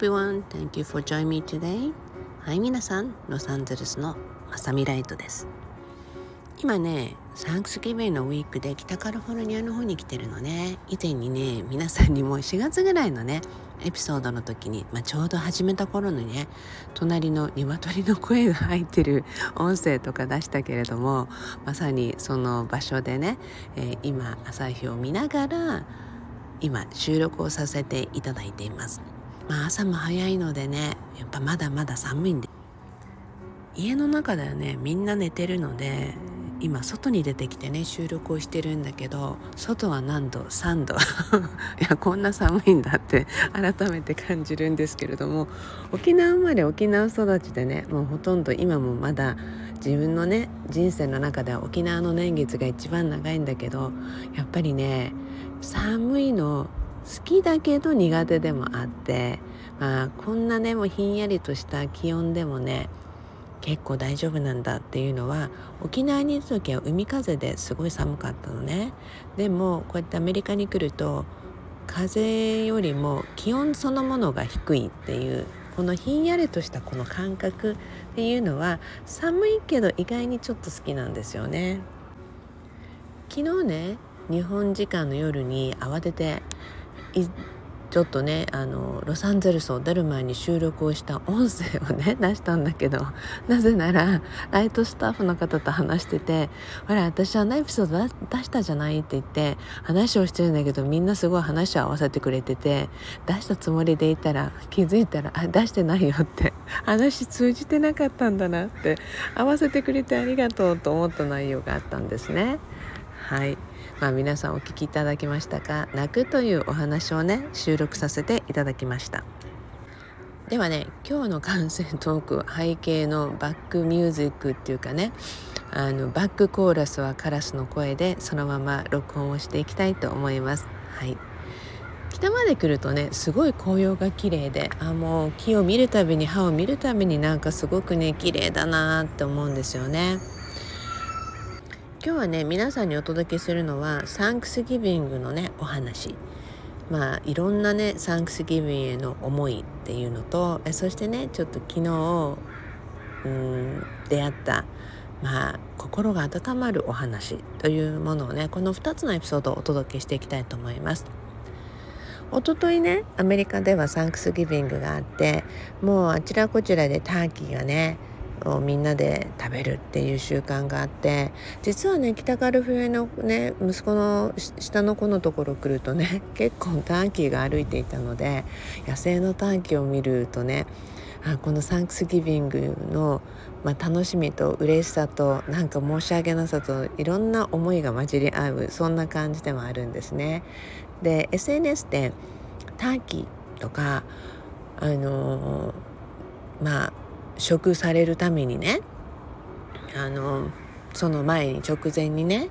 everyone, thank you for joining me today. はい、皆さん、ロサンゼルスのまさみライトです。今ね、サンクスギビンのウィークで北カリフォルニアの方に来てるのね。以前にね、皆さんにも4月ぐらいのね、エピソードの時に、まあ、ちょうど始めた頃にね、隣の鶏の声が入ってる音声とか出したけれども、まさにその場所でね、えー、今朝日を見ながら、今収録をさせていただいています。まあ、朝も早いのでねやっぱまだまだ寒いんで。家の中ではねみんな寝てるので今外に出てきてね収録をしてるんだけど外は何度3度。いやこんな寒いんだって改めて感じるんですけれども沖縄生まれ沖縄育ちでねもうほとんど今もまだ自分のね人生の中では沖縄の年月が一番長いんだけどやっぱりね寒いの好きだけど苦手でもあって、あ、こんなねもうひんやりとした気温でもね結構大丈夫なんだっていうのは沖縄にいる時は海風ですごい寒かったのね。でもこうやってアメリカに来ると風よりも気温そのものが低いっていうこのひんやりとしたこの感覚っていうのは寒いけど意外にちょっと好きなんですよね。昨日ね日本時間の夜に慌ててちょっとねあのロサンゼルスを出る前に収録をした音声をね出したんだけど なぜならライトスタッフの方と話してて「ほら私あのエピソード出したじゃない?」って言って話をしてるんだけどみんなすごい話を合わせてくれてて出したつもりでいたら気づいたら「あ出してないよ」って話通じてなかったんだなって合わせてくれてありがとうと思った内容があったんですね。はい。まあ、皆さんお聞きいただきましたか？泣くというお話をね収録させていただきました。ではね今日の感染トーク背景のバックミュージックっていうかねあのバックコーラスはカラスの声でそのまま録音をしていきたいと思います。はい。北まで来るとねすごい紅葉が綺麗であもう木を見るたびに葉を見るたびになんかすごくね綺麗だなって思うんですよね。今日はね皆さんにお届けするのはサンクスギビングのねお話まあいろんなねサンクスギビングへの思いっていうのとそしてねちょっと昨日うん出会ったまあ心が温まるお話というものをねこの2つのエピソードをお届けしていきたいと思います。おとといねアメリカではサンクスギビングがあってもうあちらこちらでターキーがねをみんなで食べるっていう習慣があって実はね北カリフォルニアのね息子の下の子のところ来るとね 結構ターキーが歩いていたので野生のターキーを見るとねあこのサンクスギビングの、まあ、楽しみと嬉しさとなんか申し訳なさといろんな思いが混じり合うそんな感じでもあるんですね。で SNS でターキーとかあのー、まあ食されるためにねあのその前に直前にね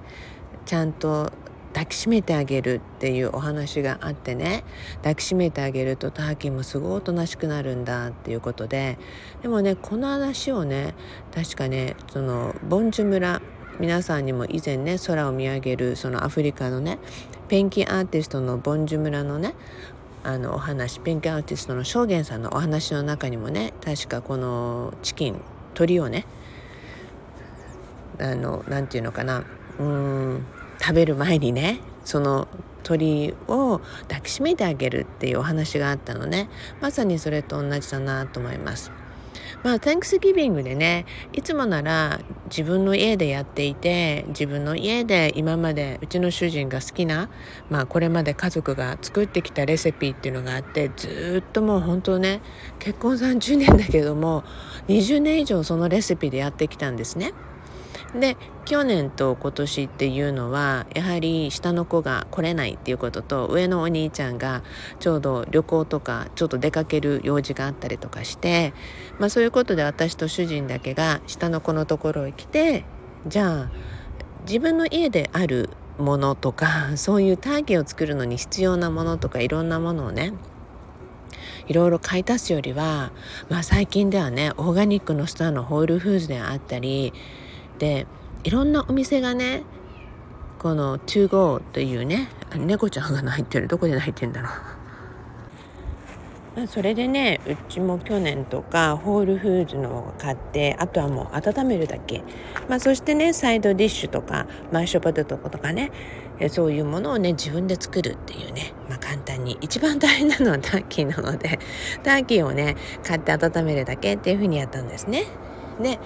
ちゃんと抱きしめてあげるっていうお話があってね抱きしめてあげるとターキーもすごいおとなしくなるんだっていうことででもねこの話をね確かねそのボンジュ村皆さんにも以前ね空を見上げるそのアフリカのねペンキアーティストのボンジュ村のねあのお話ピンクアーティストの証言さんのお話の中にもね確かこのチキン鳥をねあのなて言うのかなうん食べる前にねその鳥を抱きしめてあげるっていうお話があったのねまさにそれと同じだなと思います。まあ、Thanksgiving でね、いつもなら自分の家でやっていて、自分の家で今までうちの主人が好きな、まあ、これまで家族が作ってきたレシピっていうのがあって、ずっともう本当ね、結婚30年だけども、20年以上そのレシピでやってきたんですね。で去年と今年っていうのはやはり下の子が来れないっていうことと上のお兄ちゃんがちょうど旅行とかちょっと出かける用事があったりとかして、まあ、そういうことで私と主人だけが下の子のところへ来てじゃあ自分の家であるものとか そういうターキーを作るのに必要なものとかいろんなものをねいろいろ買い足すよりは、まあ、最近ではねオーガニックのスターのホールフーズであったりでいろんなお店がねこの To Go というね猫ちゃんが泣いてるどこで泣いてんだろう、それでねうちも去年とかホールフーズのを買ってあとはもう温めるだけ、まあ、そしてねサイドディッシュとかマッシュポテトとかねそういうものをね自分で作るっていうね、まあ、簡単に。一番大変なのはターキーなのでターキーをね買って温めるだけっていうふうにやったんですね。で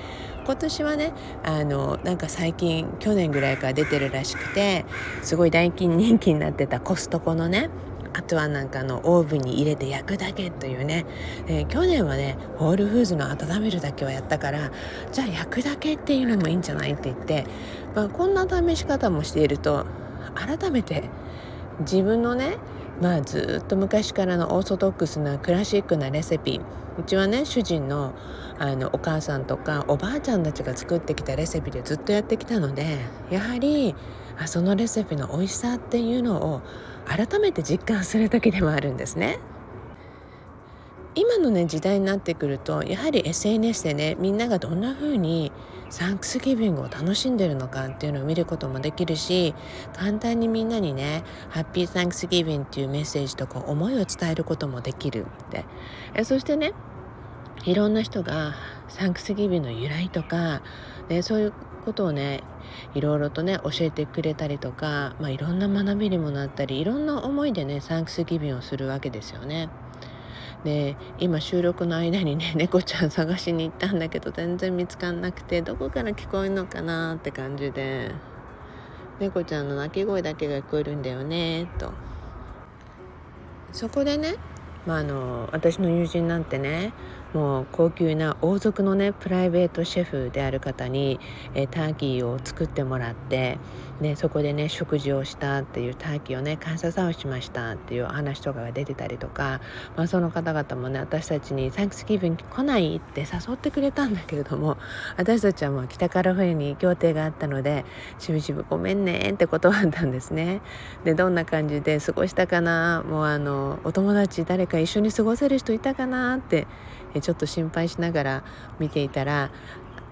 今年はねあのなんか最近去年ぐらいから出てるらしくてすごい大金人気になってたコストコのねあとはなんかのオーブンに入れて焼くだけというね、えー、去年はねホールフーズの温めるだけはやったからじゃあ焼くだけっていうのもいいんじゃないって言って、まあ、こんな試し方もしていると改めて自分のねまあずっと昔からのオーソドックスなクラシックなレシピうちはね主人のあのお母さんとかおばあちゃんたちが作ってきたレシピでずっとやってきたのでやはりあそのレシピの美味しさっていうのを改めて実感する時でもあるんですね。今のね時代になってくるとやはり SNS でねみんながどんな風にサンクスギビングを楽しんでるのかっていうのを見ることもできるし簡単にみんなにねハッピーサンクスギビングっていうメッセージとか思いを伝えることもできるってえそしてねいろんな人がサンクスギビの由来とか、ね、そういうことをねいろいろとね教えてくれたりとか、まあ、いろんな学びにもなったりいろんな思いでねサンクスギビンをするわけですよね。で今収録の間にね 猫ちゃん探しに行ったんだけど全然見つかんなくてどこから聞こえるのかなって感じで猫ちゃんの鳴き声だけが聞こえるんだよねとそこでね、まあ、あの私の友人なんてねもう高級な王族のねプライベートシェフである方に、え、ターキーを作ってもらって、ね、そこでね食事をしたっていうターキーをね感謝さをしましたっていう話とかが出てたりとか、まあ、その方々もね私たちに「サンクスギブン来ない?」って誘ってくれたんだけれども私たちはもう北から冬に協定があったので「しぶしぶごめんね」って断ったんですね。でどんな感じで過ごしたかな？もうあのお友達誰か一緒に過ごせる人いたかなってちょっと心配しながら見ていたら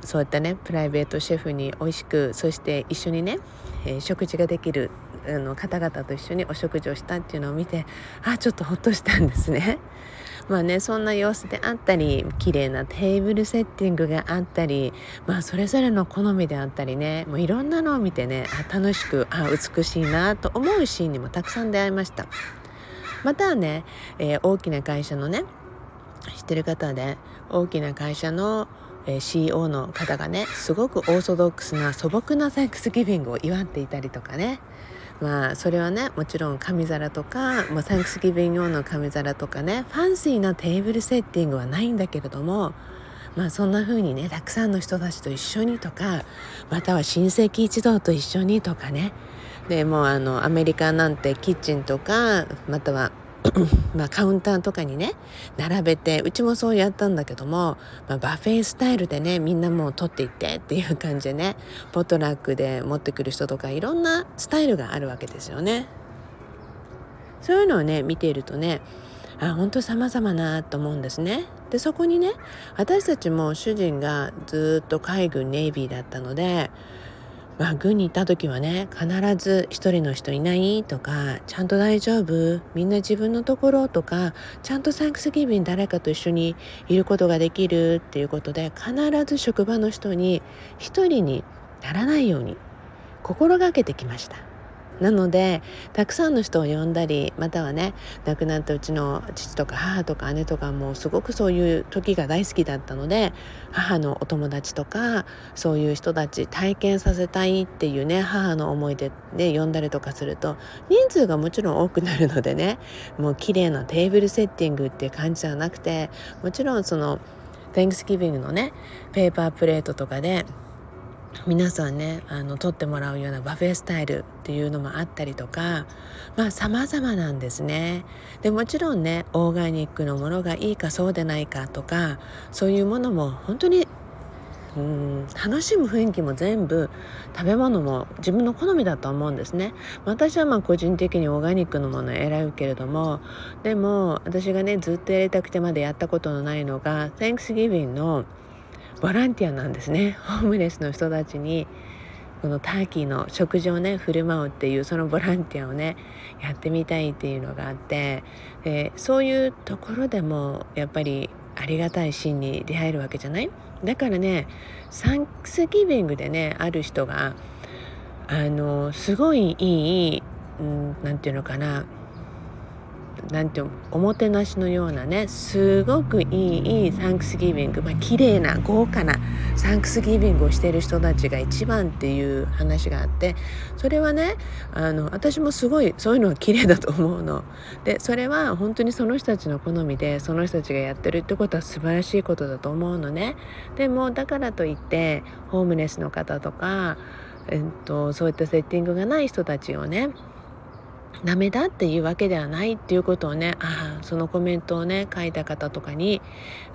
そういったねプライベートシェフに美味しくそして一緒にね、え、食事ができるあの方々と一緒にお食事をしたっていうのを見てあちょっとほっとしたんですね。まあねそんな様子であったり綺麗なテーブルセッティングがあったりまあそれぞれの好みであったりねもういろんなのを見てねあ楽しくあ美しいなと思うシーンにもたくさん出会いました。またはね、えー、大きな会社のね知ってる方で大きな会社の CEO の方がねすごくオーソドックスな素朴なサンクスギビングを祝っていたりとかね。まあそれはねもちろん紙皿とか、まあ、サンクスギビング用の紙皿とかねファンシーなテーブルセッティングはないんだけれどもまあそんな風にねたくさんの人たちと一緒にとかまたは親戚一同と一緒にとかねでもうあのアメリカなんてキッチンとかまたは まあカウンターとかにね並べてうちもそうやったんだけども、まあ、バフェスタイルでねみんなもう取っていってっていう感じでねポトラックで持ってくる人とかいろんなスタイルがあるわけですよね。そういうのをね見ているとねあ本当様々なと思うんですね。でそこにね私たちも主人がずっと海軍ネイビーだったのでまあ、軍に行った時はね必ず一人の人いないとかちゃんと大丈夫みんな自分のところとかちゃんとサンクスギビン誰かと一緒にいることができるっていうことで必ず職場の人に一人にならないように心がけてきました。なのでたくさんの人を呼んだりまたはね亡くなったうちの父とか母とか姉とかもすごくそういう時が大好きだったので母のお友達とかそういう人たち体験させたいっていうね母の思い出で呼んだりとかすると人数がもちろん多くなるのでねもう綺麗なテーブルセッティングっていう感じじゃなくてもちろんその Thanksgiving のねペーパープレートとかで皆さんねあの撮ってもらうようなバフェスタイルっていうのもあったりとかまあ様々なんですね。でもちろんねオーガニックのものがいいかそうでないかとかそういうものも本当にうん楽しむ雰囲気も全部食べ物も自分の好みだと思うんですね。私はまあ個人的にオーガニックのものを選ぶけれどもでも私がねずっとやりたくてまだやったことのないのが Thanksgiving のボランティアなんですね。ホームレスの人たちにこのターキーの食事をね振る舞うっていうそのボランティアをねやってみたいっていうのがあってでそういうところでもやっぱりありがたいシーンに出会えるわけじゃない？だからねサンクスギビングでねある人があのすごいいい何、うん、て言うのかななんておもてなしのようなねすごくいいいいサンクスギビング、まあ綺麗な豪華なサンクスギビングをしている人たちが一番っていう話があってそれはねあの私もすごいそういうのは綺麗だと思うの。でそれは本当にその人たちの好みでその人たちがやってるってことは素晴らしいことだと思うのね。でもだからといってホームレスの方とか、えっと、そういったセッティングがない人たちをねダメだっていうわけではないっていうことをねあそのコメントをね書いた方とかに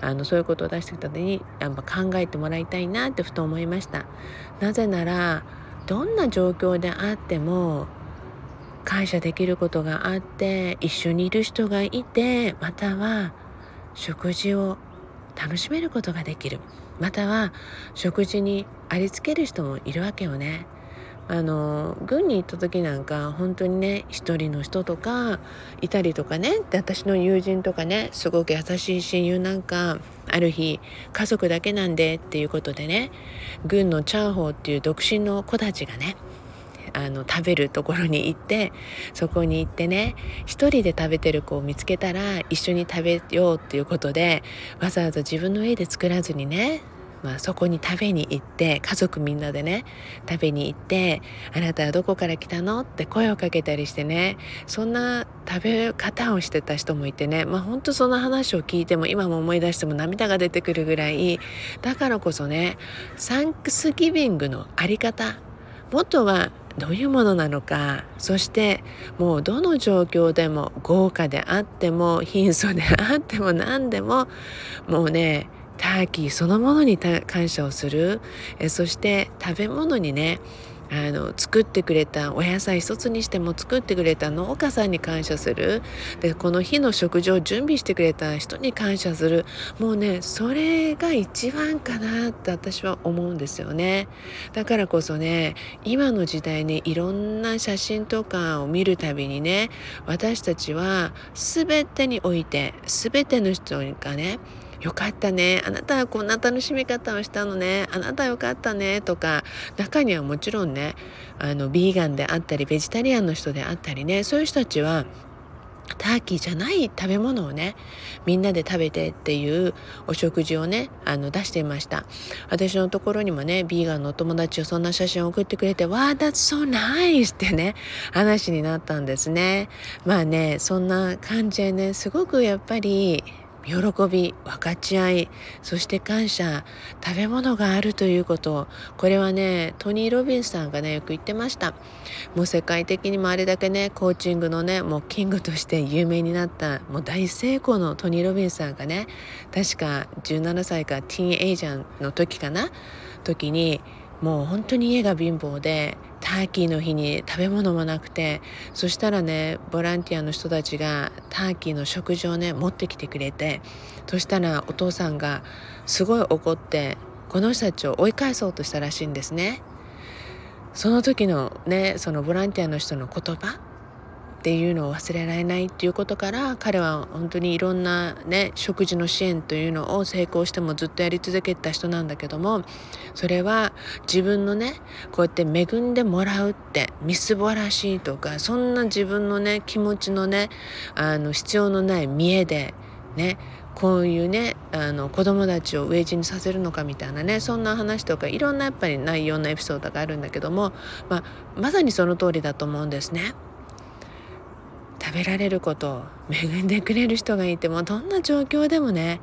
あのそういうことを出してきた時にやっぱ考えてもらいたいなってふと思いました。なぜならどんな状況であっても感謝できることがあって一緒にいる人がいてまたは食事を楽しめることができる。または食事にありつける人もいるわけよね。あの軍に行った時なんか本当にね一人の人とかいたりとかねで私の友人とかねすごく優しい親友なんかある日家族だけなんでっていうことでね軍のチャーホーっていう独身の子たちがねあの食べるところに行ってそこに行ってね一人で食べてる子を見つけたら一緒に食べようっていうことでわざわざ自分の家で作らずにねまあ、そこに食べに行って家族みんなでね食べに行って「あなたはどこから来たの?」って声をかけたりしてねそんな食べ方をしてた人もいてねまあ本当その話を聞いても今も思い出しても涙が出てくるぐらいだからこそねサンクスギビングのあり方元はどういうものなのかそしてもうどの状況でも豪華であっても貧相であっても何でももうねターキーそのものに感謝をする。えそして食べ物にねあの作ってくれたお野菜一つにしても作ってくれた農家さんに感謝する。でこの日の食事を準備してくれた人に感謝する。もうねそれが一番かなって私は思うんですよね。だからこそね今の時代ねいろんな写真とかを見るたびにね私たちは全てにおいて全ての人がねよかったね。あなたはこんな楽しみ方をしたのね。あなたよかったね。とか中にはもちろんねあのビーガンであったりベジタリアンの人であったりね。そういう人たちはターキーじゃない食べ物をねみんなで食べてっていうお食事をねあの出していました。私のところにもねビーガンのお友達をそんな写真を送ってくれて「わあ that's so nice」ってね話になったんですね。まあねそんな感じでねすごくやっぱり喜び分かち合いそして感謝食べ物があるということ。これはねトニー・ロビンさんがねよく言ってました。もう世界的にもあれだけねコーチングのねもうキングとして有名になったもう大成功のトニー・ロビンさんがね確か17歳かティーンエイジャーの時かな？時にもう本当に家が貧乏でターキーの日に食べ物もなくてそしたらねボランティアの人たちがターキーの食事をね持ってきてくれてそしたらお父さんがすごい怒ってこの人たちを追い返そうとしたらしいんですね。その時のねそのボランティアの人の言葉っていうのを忘れられないっていうことから彼は本当にいろんなね食事の支援というのを成功してもずっとやり続けた人なんだけどもそれは自分のねこうやって恵んでもらうってみすぼらしいとかそんな自分のね気持ちのねあの必要のない見栄でねこういうねあの子供たちを飢え死にさせるのかみたいなねそんな話とかいろんなやっぱり内容のエピソードがあるんだけども、まあ、まさにその通りだと思うんですね。食べられること恵んでくれる人がいてもどんな状況でもね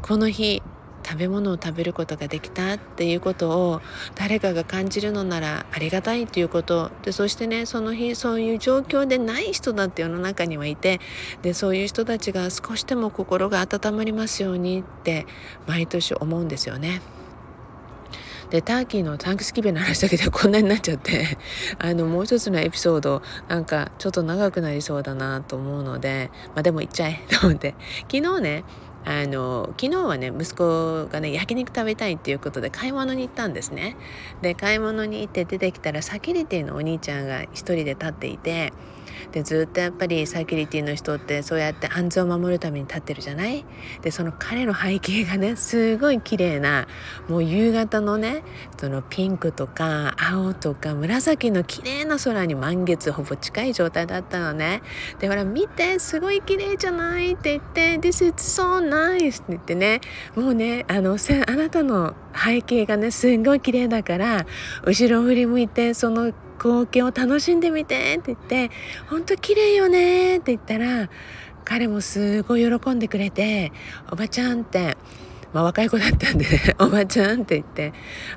この日食べ物を食べることができたっていうことを誰かが感じるのならありがたいっていうことでそしてねその日そういう状況でない人だって世の中にはいてでそういう人たちが少しでも心が温まりますようにって毎年思うんですよね。でターキーのタンクスキビの話だけでこんなになっちゃって あのもう一つのエピソードなんかちょっと長くなりそうだなと思うのでまあでも言っちゃえ と思って。昨日ねあの昨日はね息子がね焼肉食べたいっていうことで買い物に行ったんですね。で買い物に行って出てきたらサキュリティのお兄ちゃんが一人で立っていてでずっとやっぱりサキュリティの人ってそうやって安全を守るために立ってるじゃない？でその彼の背景がね すごい綺麗なもう夕方のねそのピンクとか青とか紫の綺麗な空に満月ほぼ近い状態だったのね。でほら見てすごい綺麗じゃないって言って「This is so nice」って言ってねもうねあのあなたの背景がねすんごい綺麗だから後ろ振り向いてその光景を楽しんでみてって言って「ほんと綺麗よね」って言ったら彼もすごい喜んでくれて「おばちゃん」ってまあ若い子だったんで、ね、おばちゃんって言って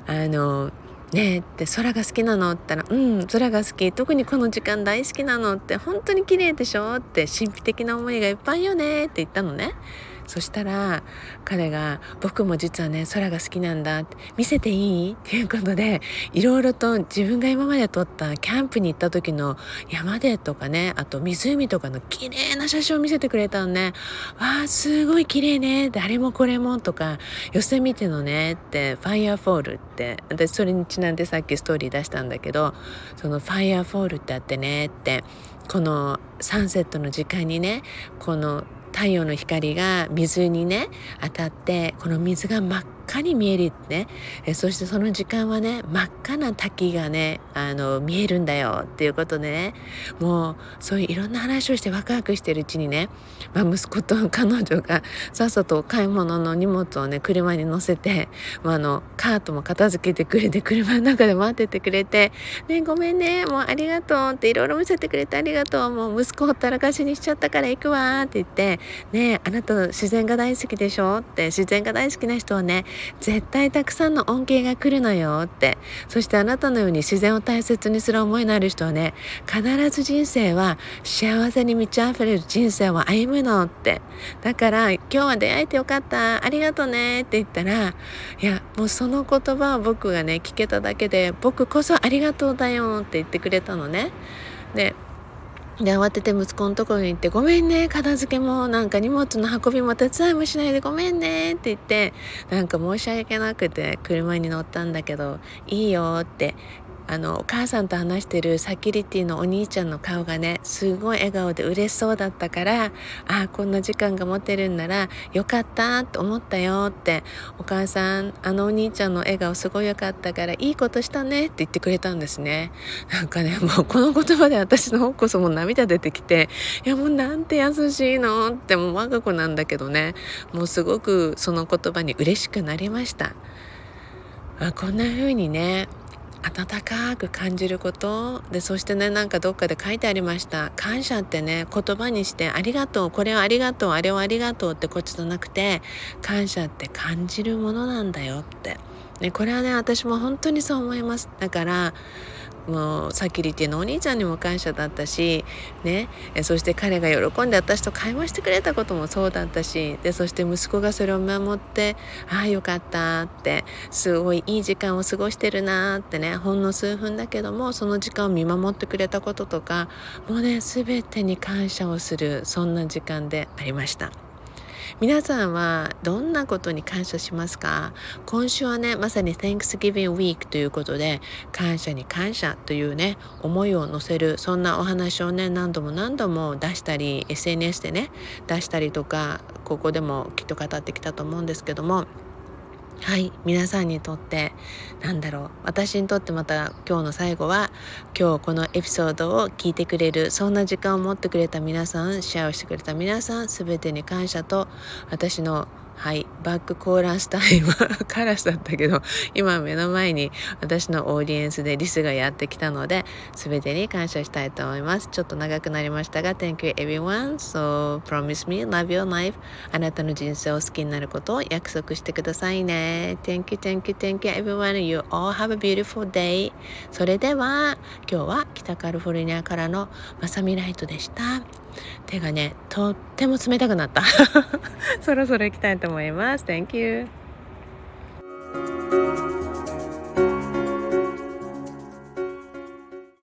あのねえって空が好きなの？って言ったら「うん空が好き。特にこの時間大好きなの」って本当に綺麗でしょ？って神秘的な思いがいっぱいよねって言ったのね。そしたら彼が「僕も実はね空が好きなんだ」見せていい?」っていうことでいろいろと自分が今まで撮ったキャンプに行った時の山でとかねあと湖とかの綺麗な写真を見せてくれたのね「わあすごい綺麗ね誰もこれも」とか「ヨセミテのね」って「ファイアフォール」って私それにちなんでさっきストーリー出したんだけどその「ファイアフォール」ってあってねってこのサンセットの時間にねこの太陽の光が水にね当たってこの水が真っ赤に見えるねえそしてその時間はね真っ赤な滝がねあの見えるんだよっていうことでねもうそういういろんな話をしてワクワクしてるうちにね、まあ、息子と彼女がさっさと買い物の荷物をね車に乗せて、まあ、あのカートも片付けてくれて車の中で待っててくれて「ねごめんねもうありがとう」っていろいろ見せてくれてありがとうもう息子ほったらかしにしちゃったから行くわって言って「ねあなた自然が大好きでしょ?」って自然が大好きな人はね絶対たくさんの恩恵が来るのよって。そしてあなたのように自然を大切にする思いのある人はね必ず人生は幸せに満ち溢れる人生を歩むのって。だから今日は出会えてよかった。ありがとねって言ったらいやもうその言葉を僕がね聞けただけで僕こそありがとうだよって言ってくれたのね。でで慌てて息子のところに行って「ごめんね。片付けもなんか荷物の運びも手伝いもしないでごめんね」って言ってなんか申し訳なくて車に乗ったんだけど「いいよ」ってあのお母さんと話してるサキュリティのお兄ちゃんの顔がねすごい笑顔で嬉しそうだったからああこんな時間が持てるんならよかったと思ったよってお母さんあのお兄ちゃんの笑顔すごいよかったからいいことしたねって言ってくれたんですね。なんかねもうこの言葉で私の方こそもう涙出てきていやもうなんて優しいのってもう我が子なんだけどねもうすごくその言葉に嬉しくなりました。あこんな風にね温かく感じること。でそしてねなんかどっかで書いてありました。感謝ってね言葉にしてありがとう。これはありがとう。あれはありがとう。ってこっちじゃなくて感謝って感じるものなんだよって、ね、これはね私も本当にそう思います。だからもうサキュリティのお兄ちゃんにも感謝だったし、ね、そして彼が喜んで私と会話してくれたこともそうだったしでそして息子がそれを見守ってああよかったってすごいいい時間を過ごしてるなってねほんの数分だけどもその時間を見守ってくれたこととかもうね全てに感謝をするそんな時間でありました。皆さんはどんなことに感謝しますか？今週はねまさに Thanksgiving Week ということで感謝に感謝というね思いを乗せるそんなお話をね何度も何度も出したり SNS でね出したりとかここでもきっと語ってきたと思うんですけどもはい皆さんにとってなんだろう私にとってまた今日の最後は今日このエピソードを聞いてくれるそんな時間を持ってくれた皆さんシェアをしてくれた皆さん全てに感謝と私のはい。バックコーラスタイムカラスだったけど 今目の前に私のオーディエンスでリスがやってきたので全てに感謝したいと思います。ちょっと長くなりましたが Thank you everyone. So promise me love your life. あなたの人生を好きになることを約束してくださいね。Thank you thank you thank you everyone. You all have a beautiful day. それでは今日は北カリフォルニアからのまさみライトでした。手がねとっても冷たくなった。そろそろ行きたいと思います。Thank you